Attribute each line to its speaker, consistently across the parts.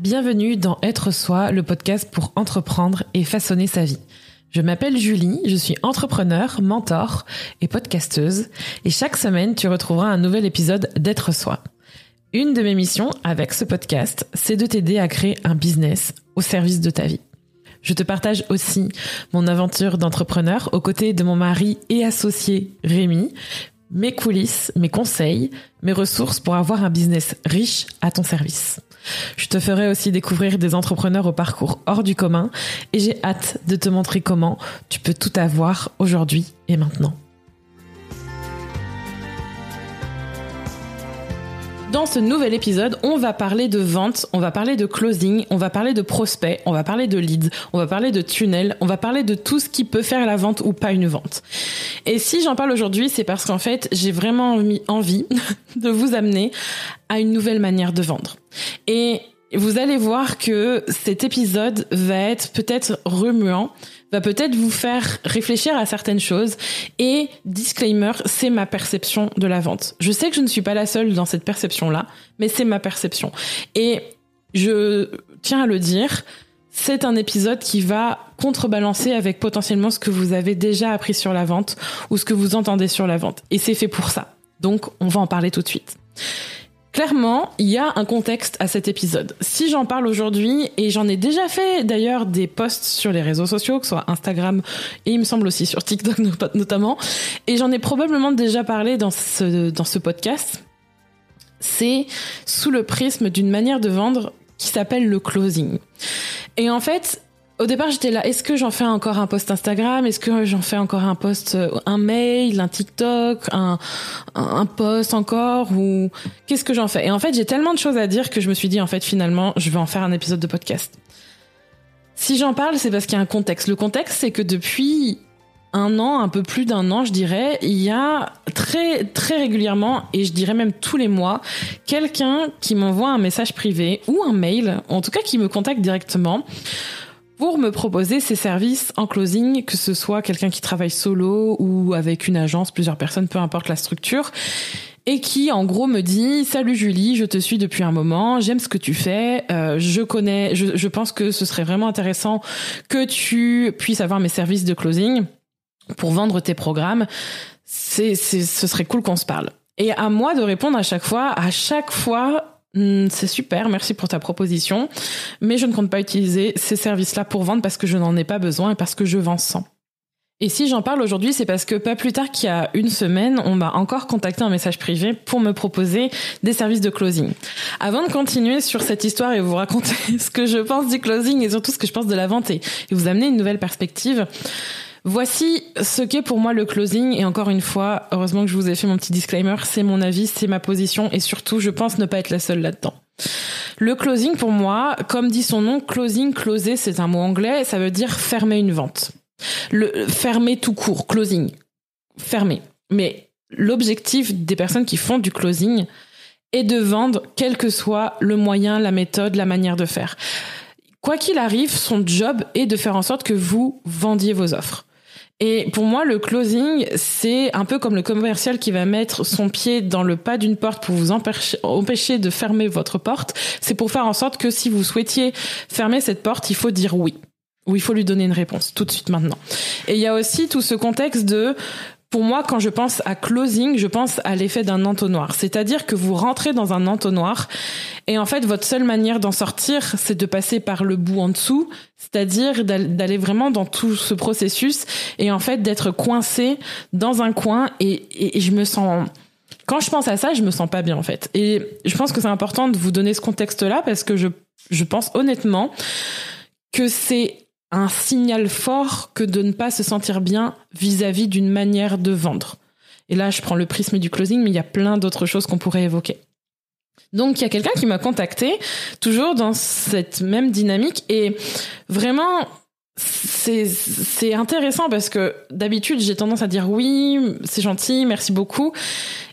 Speaker 1: Bienvenue dans Être Soi, le podcast pour entreprendre et façonner sa vie. Je m'appelle Julie, je suis entrepreneur, mentor et podcasteuse et chaque semaine tu retrouveras un nouvel épisode d'Être Soi. Une de mes missions avec ce podcast, c'est de t'aider à créer un business au service de ta vie. Je te partage aussi mon aventure d'entrepreneur aux côtés de mon mari et associé Rémi, mes coulisses, mes conseils, mes ressources pour avoir un business riche à ton service. Je te ferai aussi découvrir des entrepreneurs au parcours hors du commun et j'ai hâte de te montrer comment tu peux tout avoir aujourd'hui et maintenant. Dans ce nouvel épisode, on va parler de vente, on va parler de closing, on va parler de prospect, on va parler de leads, on va parler de tunnel, on va parler de tout ce qui peut faire la vente ou pas une vente. Et si j'en parle aujourd'hui, c'est parce qu'en fait, j'ai vraiment envie de vous amener à une nouvelle manière de vendre. Et vous allez voir que cet épisode va être peut-être remuant, va peut-être vous faire réfléchir à certaines choses. Et disclaimer, c'est ma perception de la vente. Je sais que je ne suis pas la seule dans cette perception-là, mais c'est ma perception. Et je tiens à le dire, c'est un épisode qui va contrebalancer avec potentiellement ce que vous avez déjà appris sur la vente ou ce que vous entendez sur la vente. Et c'est fait pour ça. Donc, on va en parler tout de suite. Clairement, il y a un contexte à cet épisode. Si j'en parle aujourd'hui, et j'en ai déjà fait d'ailleurs des posts sur les réseaux sociaux, que ce soit Instagram et il me semble aussi sur TikTok notamment, et j'en ai probablement déjà parlé dans ce, dans ce podcast, c'est sous le prisme d'une manière de vendre qui s'appelle le closing. Et en fait, au départ, j'étais là, est-ce que j'en fais encore un post Instagram? Est-ce que j'en fais encore un post, euh, un mail, un TikTok, un, un post encore? Ou qu'est-ce que j'en fais? Et en fait, j'ai tellement de choses à dire que je me suis dit, en fait, finalement, je vais en faire un épisode de podcast. Si j'en parle, c'est parce qu'il y a un contexte. Le contexte, c'est que depuis un an, un peu plus d'un an, je dirais, il y a très très régulièrement et je dirais même tous les mois, quelqu'un qui m'envoie un message privé ou un mail, en tout cas qui me contacte directement pour me proposer ses services en closing, que ce soit quelqu'un qui travaille solo ou avec une agence, plusieurs personnes, peu importe la structure et qui en gros me dit salut Julie je te suis depuis un moment j'aime ce que tu fais euh, je connais je, je, pense que ce serait vraiment intéressant que tu puisses avoir mes services de closing pour vendre tes programmes. C'est ce serait cool qu'on se parle. Et à moi de répondre à chaque fois à chaque fois c'est super, merci pour ta proposition, mais je ne compte pas utiliser ces services-là pour vendre parce que je n'en ai pas besoin et parce que je vends sans. Et si j'en parle aujourd'hui, c'est parce que pas plus tard qu'il y a une semaine, on m'a encore contacté un message privé pour me proposer des services de closing. Avant de continuer sur cette histoire et vous raconter ce que je pense du closing et surtout ce que je pense de la vente et vous amener une nouvelle perspective, Voici ce qu'est pour moi le closing. Et encore une fois, heureusement que je vous ai fait mon petit disclaimer, c'est mon avis, c'est ma position et surtout, je pense ne pas être la seule là-dedans. Le closing, pour moi, comme dit son nom, closing, closer, c'est un mot anglais, ça veut dire fermer une vente. Fermer tout court, closing, fermer. Mais l'objectif des personnes qui font du closing est de vendre, quel que soit le moyen, la méthode, la manière de faire. Quoi qu'il arrive, son job est de faire en sorte que vous vendiez vos offres. Et pour moi, le closing, c'est un peu comme le commercial qui va mettre son pied dans le pas d'une porte pour vous empêcher, de fermer votre porte. C'est pour faire en sorte que si vous souhaitiez fermer cette porte, il faut dire oui. Ou il faut lui donner une réponse tout de suite maintenant. Et il y a aussi tout ce contexte de pour moi, quand je pense à closing, je pense à l'effet d'un entonnoir. C'est-à-dire que vous rentrez dans un entonnoir et en fait, votre seule manière d'en sortir, c'est de passer par le bout en dessous, c'est-à-dire d'aller vraiment dans tout ce processus et en fait d'être coincé dans un coin et, et je me sens quand je pense à ça, je me sens pas bien en fait. Et je pense que c'est important de vous donner ce contexte-là parce que je, je pense honnêtement que c'est un signal fort que de ne pas se sentir bien vis-à-vis d'une manière de vendre. Et là, je prends le prisme du closing, mais il y a plein d'autres choses qu'on pourrait évoquer. Donc, il y a quelqu'un qui m'a contacté, toujours dans cette même dynamique, et vraiment, c'est c'est intéressant parce que d'habitude j'ai tendance à dire oui c'est gentil merci beaucoup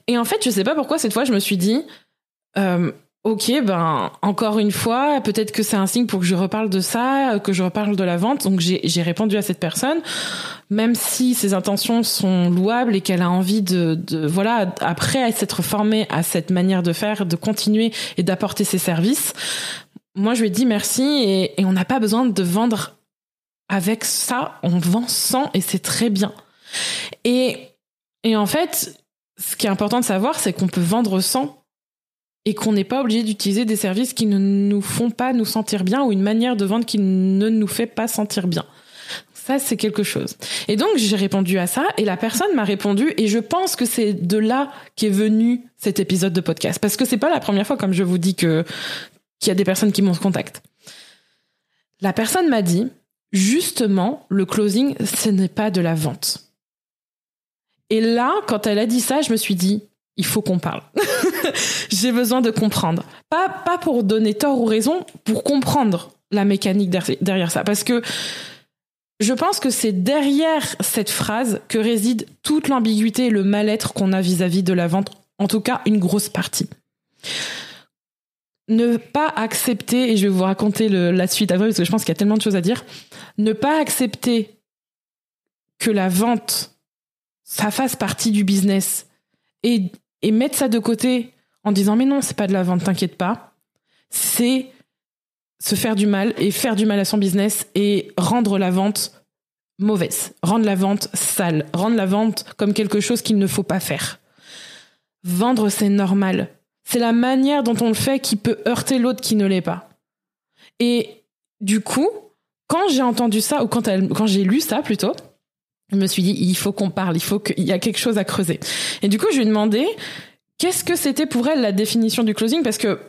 Speaker 1: et en fait je sais pas pourquoi cette fois je me suis dit euh, Ok, ben encore une fois, peut-être que c'est un signe pour que je reparle de ça, que je reparle de la vente. Donc j'ai répondu à cette personne, même si ses intentions sont louables et qu'elle a envie de, voilà après s'être formée à cette manière de faire, de continuer et d'apporter ses services. moi, je lui ai dit merci et, et on n'a pas besoin de vendre avec ça. On vend sans et c'est très bien. Et, et en fait, ce qui est important de savoir, c'est qu'on peut vendre sans et qu'on n'est pas obligé d'utiliser des services qui ne nous font pas nous sentir bien ou une manière de vendre qui ne nous fait pas sentir bien. Ça, c'est quelque chose. Et donc, j'ai répondu à ça et la personne m'a répondu et je pense que c'est de là qu'est venu cet épisode de podcast. Parce que c'est pas la première fois, comme je vous dis, que, qu'il y a des personnes qui m'ont contact. La personne m'a dit, justement, le closing, ce n'est pas de la vente. Et là, quand elle a dit ça, je me suis dit, il faut qu'on parle. J'ai besoin de comprendre. Pas, pas pour donner tort ou raison, pour comprendre la mécanique derrière ça. Parce que je pense que c'est derrière cette phrase que réside toute l'ambiguïté et le mal-être qu'on a vis-à-vis de la vente, en tout cas une grosse partie. Ne pas accepter, et je vais vous raconter la suite après parce que je pense qu'il y a tellement de choses à dire, ne pas accepter que la vente, ça fasse partie du business et, et mettre ça de côté en disant mais non, c'est pas de la vente, t'inquiète pas, c'est se faire du mal et faire du mal à son business et rendre la vente mauvaise, rendre la vente sale, rendre la vente comme quelque chose qu'il ne faut pas faire. Vendre, c'est normal. C'est la manière dont on le fait qui peut heurter l'autre qui ne l'est pas. Et du coup, quand j'ai entendu ça, ou quand, quand j'ai lu ça plutôt, je me suis dit, il faut qu'on parle, il faut qu'il y a quelque chose à creuser. Et du coup, je lui ai demandé, qu'est-ce que c'était pour elle la définition du closing? Parce que,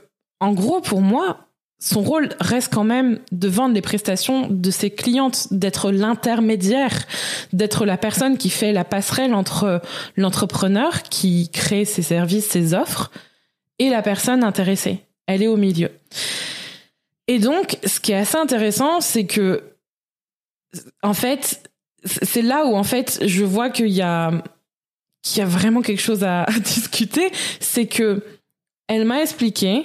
Speaker 1: en gros, pour moi, son rôle reste quand même de vendre les prestations de ses clientes, d'être l'intermédiaire, d'être la personne qui fait la passerelle entre l'entrepreneur qui crée ses services, ses offres, et la personne intéressée. Elle est au milieu. Et donc, ce qui est assez intéressant, c'est que, en fait, c'est là où, en fait, je vois qu'il y a, qu'il y a vraiment quelque chose à, discuter. C'est que, elle m'a expliqué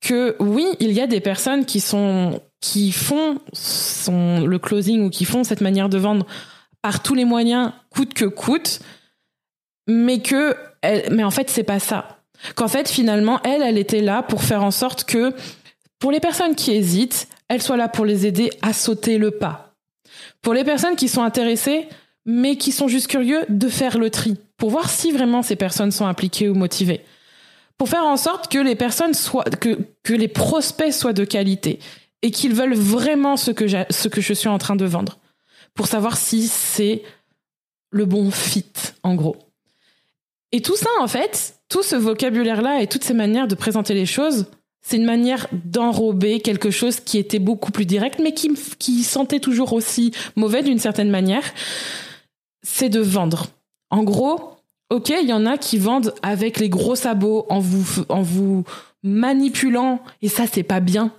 Speaker 1: que oui, il y a des personnes qui sont qui font son, le closing ou qui font cette manière de vendre par tous les moyens, coûte que coûte, mais que mais en fait c'est pas ça. Qu'en fait finalement elle, elle était là pour faire en sorte que pour les personnes qui hésitent, elle soit là pour les aider à sauter le pas. Pour les personnes qui sont intéressées, mais qui sont juste curieux, de faire le tri pour voir si vraiment ces personnes sont impliquées ou motivées pour faire en sorte que les personnes soient, que, que les prospects soient de qualité et qu'ils veulent vraiment ce que, ce que je suis en train de vendre. Pour savoir si c'est le bon fit, en gros. Et tout ça, en fait, tout ce vocabulaire-là et toutes ces manières de présenter les choses, c'est une manière d'enrober quelque chose qui était beaucoup plus direct, mais qui, qui sentait toujours aussi mauvais d'une certaine manière. C'est de vendre. En gros, Ok, il y en a qui vendent avec les gros sabots en vous, manipulant et ça c'est pas bien.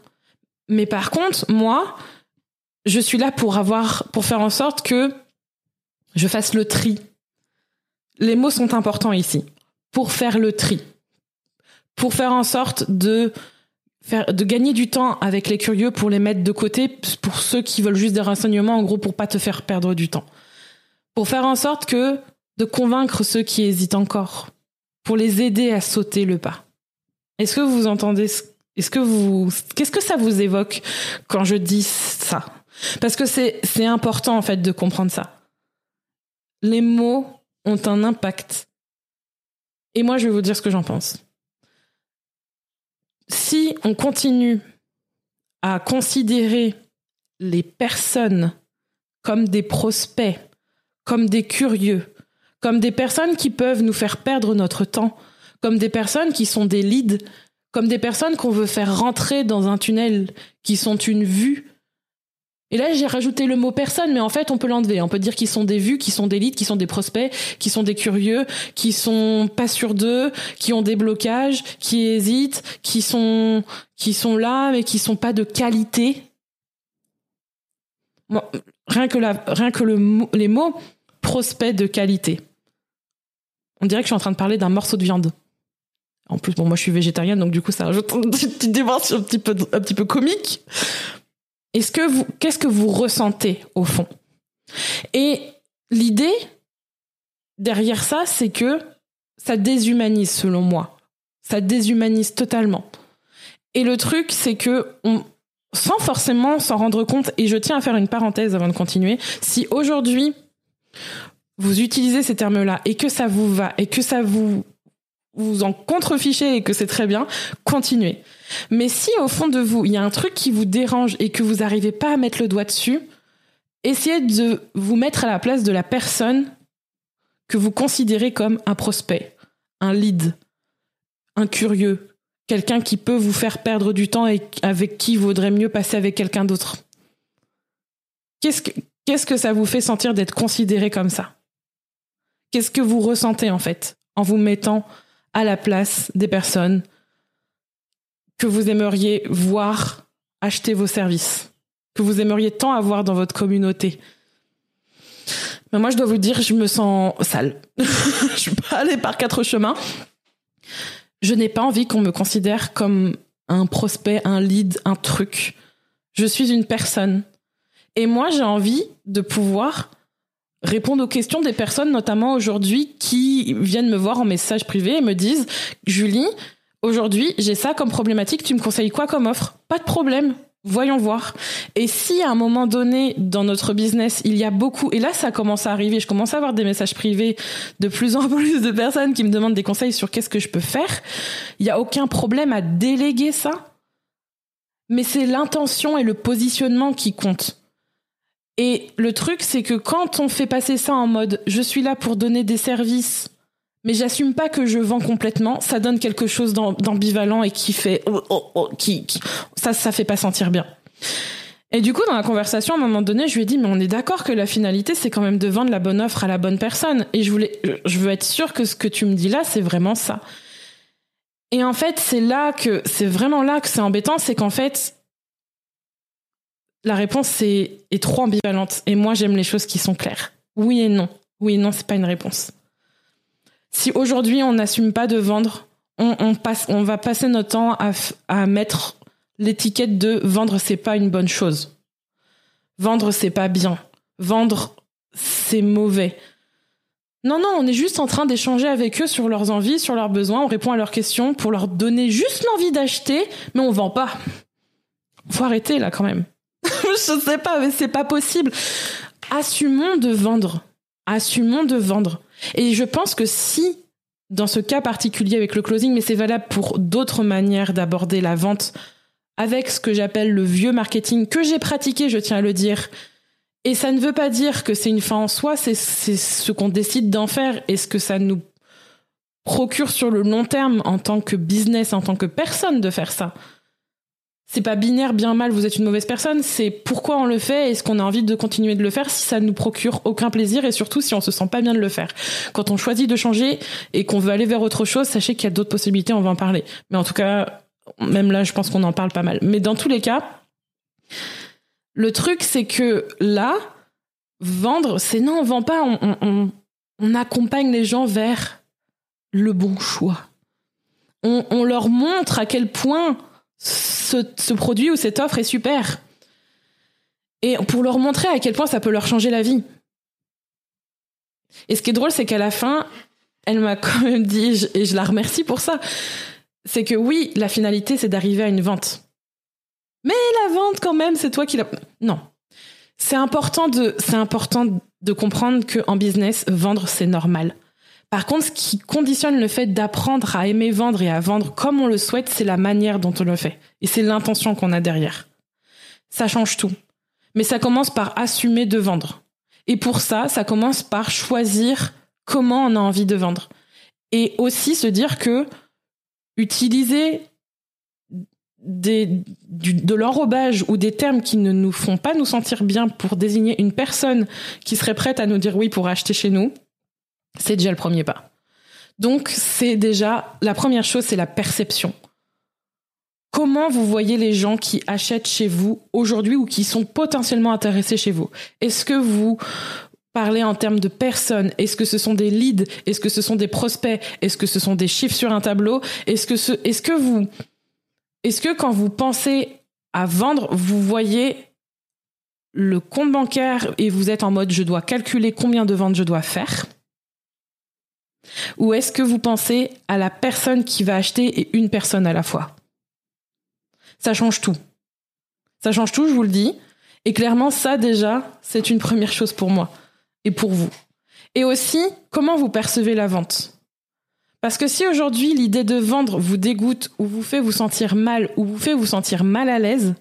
Speaker 1: Mais par contre, moi, je suis là pour avoir, pour faire en sorte que je fasse le tri. Les mots sont importants ici. Pour faire le tri. Pour faire en sorte de de gagner du temps avec les curieux pour les mettre de côté pour ceux qui veulent juste des renseignements, en gros, pour pas te faire perdre du temps. Pour faire en sorte que de convaincre ceux qui hésitent encore, pour les aider à sauter le pas. Est-ce que vous entendez Est-ce que vous Qu'est-ce que ça vous évoque quand je dis ça? Parce que c'est c'est important en fait de comprendre ça. Les mots ont un impact. Et moi, je vais vous dire ce que j'en pense. Si on continue à considérer les personnes comme des prospects, comme des curieux, comme des personnes qui peuvent nous faire perdre notre temps, comme des personnes qui sont des leads, comme des personnes qu'on veut faire rentrer dans un tunnel, qui sont une vue. Et là, j'ai rajouté le mot personne, mais en fait, on peut l'enlever. On peut dire qu'ils sont des vues, qui sont des leads, qui sont des prospects, qui sont des curieux, qui sont pas sûrs d'eux, qui ont des blocages, qui hésitent, qui sont, sont là, mais qui sont pas de qualité. rien que la, rien que le, les mots prospect de qualité. On dirait que je suis en train de parler d'un morceau de viande. En plus, bon, moi, je suis végétarienne, donc du coup, ça rajoute une petite dimension un petit peu, un petit peu comique. Est-ce que vous, qu'est-ce que vous ressentez au fond? Et l'idée derrière ça, c'est que ça déshumanise, selon moi. Ça déshumanise totalement. Et le truc, c'est que sans forcément s'en rendre compte, et je tiens à faire une parenthèse avant de continuer, si aujourd'hui vous utilisez ces termes-là et que ça vous va et que ça vous vous en contrefichez et que c'est très bien, continuez. Mais si au fond de vous, il y a un truc qui vous dérange et que vous n'arrivez pas à mettre le doigt dessus, essayez de vous mettre à la place de la personne que vous considérez comme un prospect, un lead, un curieux, quelqu'un qui peut vous faire perdre du temps et avec qui vaudrait mieux passer avec quelqu'un d'autre. Qu'est-ce que, qu'est-ce que ça vous fait sentir d'être considéré comme ça? Qu'est-ce que vous ressentez en fait en vous mettant à la place des personnes que vous aimeriez voir acheter vos services, que vous aimeriez tant avoir dans votre communauté? Mais moi, je dois vous dire, je me sens sale. je suis pas allée par quatre chemins je n'ai pas envie qu'on me considère comme un prospect, un lead, un truc. Je suis une personne. Et moi, j'ai envie de pouvoir répondre aux questions des personnes, notamment aujourd'hui, qui viennent me voir en message privé et me disent, Julie, aujourd'hui, j'ai ça comme problématique, tu me conseilles quoi comme offre? Pas de problème. Voyons voir. Et si à un moment donné dans notre business, il y a beaucoup, et là ça commence à arriver, je commence à avoir des messages privés de plus en plus de personnes qui me demandent des conseils sur qu'est-ce que je peux faire, il n'y a aucun problème à déléguer ça. Mais c'est l'intention et le positionnement qui comptent. Et le truc, c'est que quand on fait passer ça en mode je suis là pour donner des services mais j'assume pas que je vends complètement. Ça donne quelque chose d'ambivalent et qui fait, oh, oh, oh, qui, ça, ça fait pas sentir bien. Et du coup, dans la conversation, à un moment donné, je lui ai dit, mais on est d'accord que la finalité, c'est quand même de vendre la bonne offre à la bonne personne. Et je voulais, je veux être sûr que ce que tu me dis là, c'est vraiment ça. Et en fait, c'est là que, c'est vraiment là que c'est embêtant, c'est qu'en fait, la réponse est, trop ambivalente. Et moi, j'aime les choses qui sont claires. Oui et non. Oui et non, c'est pas une réponse si aujourd'hui on n'assume pas de vendre, on va passer notre temps à, à mettre l'étiquette de vendre c'est pas une bonne chose. Vendre c'est pas bien. Vendre c'est mauvais. Non, non, on est juste en train d'échanger avec eux sur leurs envies, sur leurs besoins, on répond à leurs questions pour leur donner juste l'envie d'acheter, mais on vend pas. Faut arrêter là quand même. Je sais pas, mais c'est pas possible. Assumons de vendre. Assumons de vendre. Et je pense que si, dans ce cas particulier avec le closing, mais c'est valable pour d'autres manières d'aborder la vente, avec ce que j'appelle le vieux marketing que j'ai pratiqué, je tiens à le dire. Et ça ne veut pas dire que c'est une fin en soi, c'est ce qu'on décide d'en faire et ce que ça nous procure sur le long terme en tant que business, en tant que personne de faire ça c'est pas binaire bien mal vous êtes une mauvaise personne. C'est pourquoi on le fait est-ce qu'on a envie de continuer de le faire si ça nous procure aucun plaisir et surtout si on se sent pas bien de le faire. Quand on choisit de changer et qu'on veut aller vers autre chose sachez qu'il y a d'autres possibilités on va en parler. Mais en tout cas même là je pense qu'on en parle pas mal. Mais dans tous les cas le truc c'est que là vendre c'est non on vend pas on, accompagne les gens vers le bon choix. On leur montre à quel point ce, produit ou cette offre est super. Et pour leur montrer à quel point ça peut leur changer la vie. Et ce qui est drôle, c'est qu'à la fin, elle m'a quand même dit, et je la remercie pour ça, c'est que oui, la finalité, c'est d'arriver à une vente. Mais la vente, quand même, c'est toi qui la... Non. C'est important de, c'est important de comprendre que en business, vendre, c'est normal. Par contre, ce qui conditionne le fait d'apprendre à aimer vendre et à vendre comme on le souhaite, c'est la manière dont on le fait. Et c'est l'intention qu'on a derrière. Ça change tout. Mais ça commence par assumer de vendre. Et pour ça, ça commence par choisir comment on a envie de vendre. Et aussi se dire que utiliser de l'enrobage ou des termes qui ne nous font pas nous sentir bien pour désigner une personne qui serait prête à nous dire oui pour acheter chez nous, c'est déjà le premier pas. Donc, c'est déjà la première chose, c'est la perception. Comment vous voyez les gens qui achètent chez vous aujourd'hui ou qui sont potentiellement intéressés chez vous? Est-ce que vous parlez en termes de personnes? Est-ce que ce sont des leads? Est-ce que ce sont des prospects? Est-ce que ce sont des chiffres sur un tableau? Est-ce que est-ce que vous, est-ce que quand vous pensez à vendre, vous voyez le compte bancaire et vous êtes en mode je dois calculer combien de ventes je dois faire? Ou est-ce que vous pensez à la personne qui va acheter et une personne à la fois? Ça change tout. Ça change tout, je vous le dis. Et clairement, ça déjà, c'est une première chose pour moi et pour vous. Et aussi, comment vous percevez la vente? Parce que si aujourd'hui l'idée de vendre vous dégoûte ou vous fait vous sentir mal ou vous fait vous sentir mal à l'aise,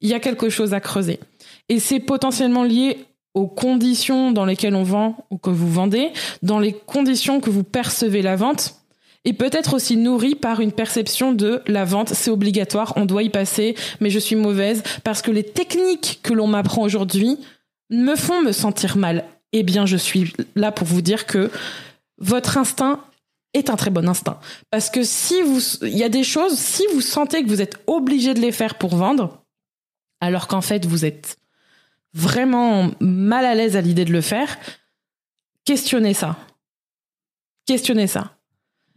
Speaker 1: il y a quelque chose à creuser. Et c'est potentiellement lié aux conditions dans lesquelles on vend ou que vous vendez, dans les conditions que vous percevez la vente, et peut-être aussi nourri par une perception de la vente, c'est obligatoire, on doit y passer, mais je suis mauvaise parce que les techniques que l'on m'apprend aujourd'hui me font me sentir mal. Eh bien, je suis là pour vous dire que votre instinct est un très bon instinct. Parce que si vous, il y a des choses, si vous sentez que vous êtes obligé de les faire pour vendre, alors qu'en fait vous êtes vraiment mal à l'aise à l'idée de le faire, questionnez ça. Questionnez ça.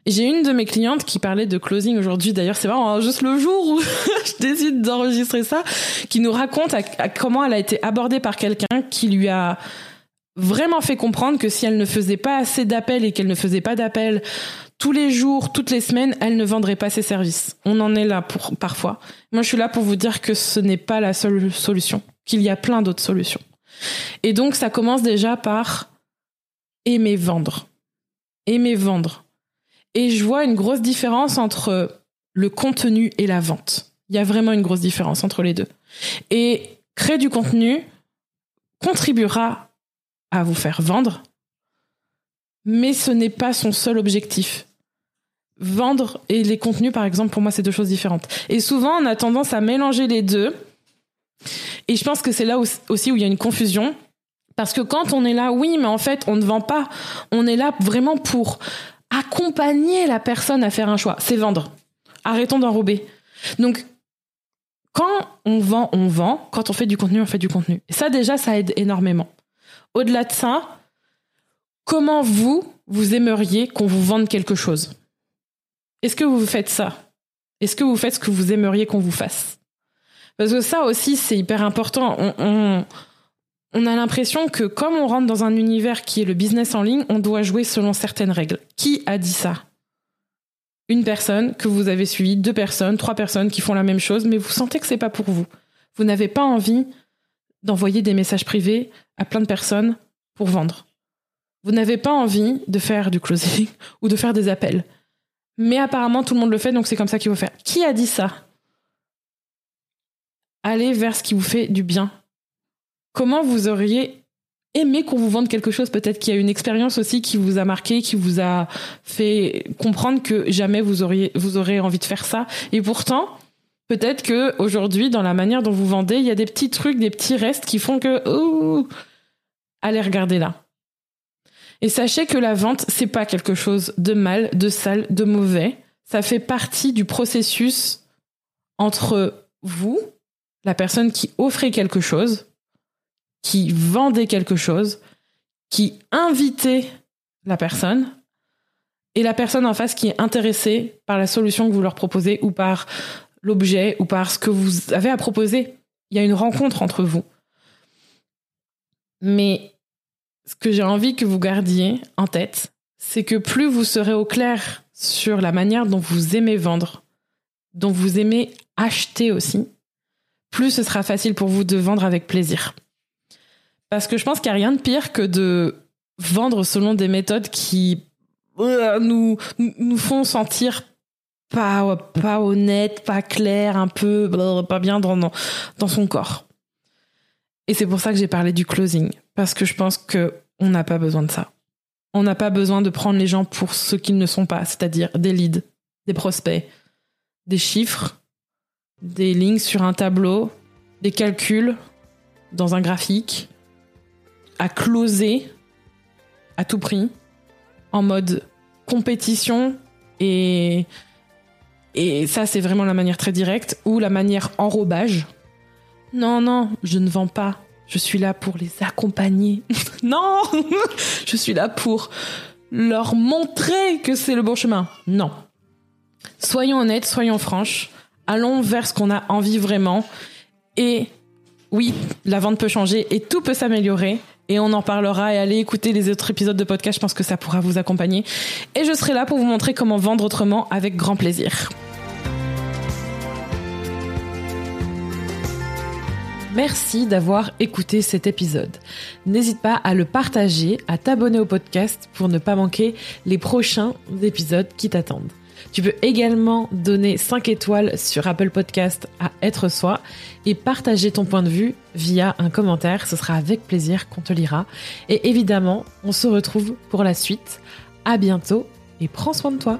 Speaker 1: J'ai une de mes clientes qui parlait de closing aujourd'hui. D'ailleurs, c'est vraiment hein, juste le jour où je décide d'enregistrer ça, qui nous raconte comment elle a été abordée par quelqu'un qui lui a vraiment fait comprendre que si elle ne faisait pas assez d'appels et qu'elle ne faisait pas d'appels tous les jours, toutes les semaines, elle ne vendrait pas ses services. On en est là pour parfois. Moi, je suis là pour vous dire que ce n'est pas la seule solution, qu'il y a plein d'autres solutions. Et donc, ça commence déjà par aimer vendre. Aimer vendre. Et je vois une grosse différence entre le contenu et la vente. Il y a vraiment une grosse différence entre les deux. Et créer du contenu contribuera à vous faire vendre, mais ce n'est pas son seul objectif. Vendre et les contenus, par exemple, pour moi, c'est deux choses différentes. Et souvent, on a tendance à mélanger les deux. Et je pense que c'est là aussi où il y a une confusion. Parce que quand on est là, oui, mais en fait, on ne vend pas. On est là vraiment pour accompagner la personne à faire un choix, c'est vendre. Arrêtons d'enrober. Donc, quand on vend, on vend. Quand on fait du contenu, on fait du contenu. Et ça, déjà, ça aide énormément. Au-delà de ça, comment vous, vous aimeriez qu'on vous vende quelque chose? Est-ce que vous faites ça? Est-ce que vous faites ce que vous aimeriez qu'on vous fasse? Parce que ça aussi, c'est hyper important. on, a l'impression que comme on rentre dans un univers qui est le business en ligne, on doit jouer selon certaines règles. Qui a dit ça? Une personne que vous avez suivi, deux personnes, trois personnes qui font la même chose, mais vous sentez que c'est pas pour vous. Vous n'avez pas envie d'envoyer des messages privés à plein de personnes pour vendre. Vous n'avez pas envie de faire du closing ou de faire des appels. Mais apparemment, tout le monde le fait, donc c'est comme ça qu'il faut faire. Qui a dit ça? Allez vers ce qui vous fait du bien comment vous auriez aimé qu'on vous vende quelque chose Peut-être qu'il y a une expérience aussi qui vous a marqué, qui vous a fait comprendre que jamais vous auriez aurez envie de faire ça. Et pourtant, peut-être que aujourd'hui, dans la manière dont vous vendez, il y a des petits trucs, des petits restes qui font que allez regarder là. Et sachez que la vente, c'est pas quelque chose de mal, de sale, de mauvais. Ça fait partie du processus entre vous, la personne qui offrait quelque chose, qui vendait quelque chose, qui invitait la personne, et la personne en face qui est intéressée par la solution que vous leur proposez ou par l'objet ou par ce que vous avez à proposer. Il y a une rencontre entre vous. Mais ce que j'ai envie que vous gardiez en tête, c'est que plus vous serez au clair sur la manière dont vous aimez vendre, dont vous aimez acheter aussi, plus ce sera facile pour vous de vendre avec plaisir. Parce que je pense qu'il n'y a rien de pire que de vendre selon des méthodes qui euh, nous, nous font sentir pas, pas honnête, pas clair, un peu pas bien dans, dans son corps. Et c'est pour ça que j'ai parlé du closing. Parce que je pense que on n'a pas besoin de ça. On n'a pas besoin de prendre les gens pour ce qu'ils ne sont pas, c'est-à-dire des leads, des prospects, des chiffres, des lignes sur un tableau, des calculs dans un graphique, à closer à tout prix, en mode compétition et et ça c'est vraiment la manière très directe ou la manière enrobage. Non non, je ne vends pas. Je suis là pour les accompagner. non, je suis là pour leur montrer que c'est le bon chemin. Non. Soyons honnêtes, soyons franches. Allons vers ce qu'on a envie vraiment. Et oui, la vente peut changer et tout peut s'améliorer et on en parlera et allez écouter les autres épisodes de podcast, je pense que ça pourra vous accompagner. Et je serai là pour vous montrer comment vendre autrement avec grand plaisir. Merci d'avoir écouté cet épisode. N'hésite pas à le partager, à t'abonner au podcast pour ne pas manquer les prochains épisodes qui t'attendent. Tu peux également donner 5 étoiles sur Apple Podcast à Être Soi et partager ton point de vue via un commentaire. Ce sera avec plaisir qu'on te lira. Et évidemment, on se retrouve pour la suite. À bientôt et prends soin de toi.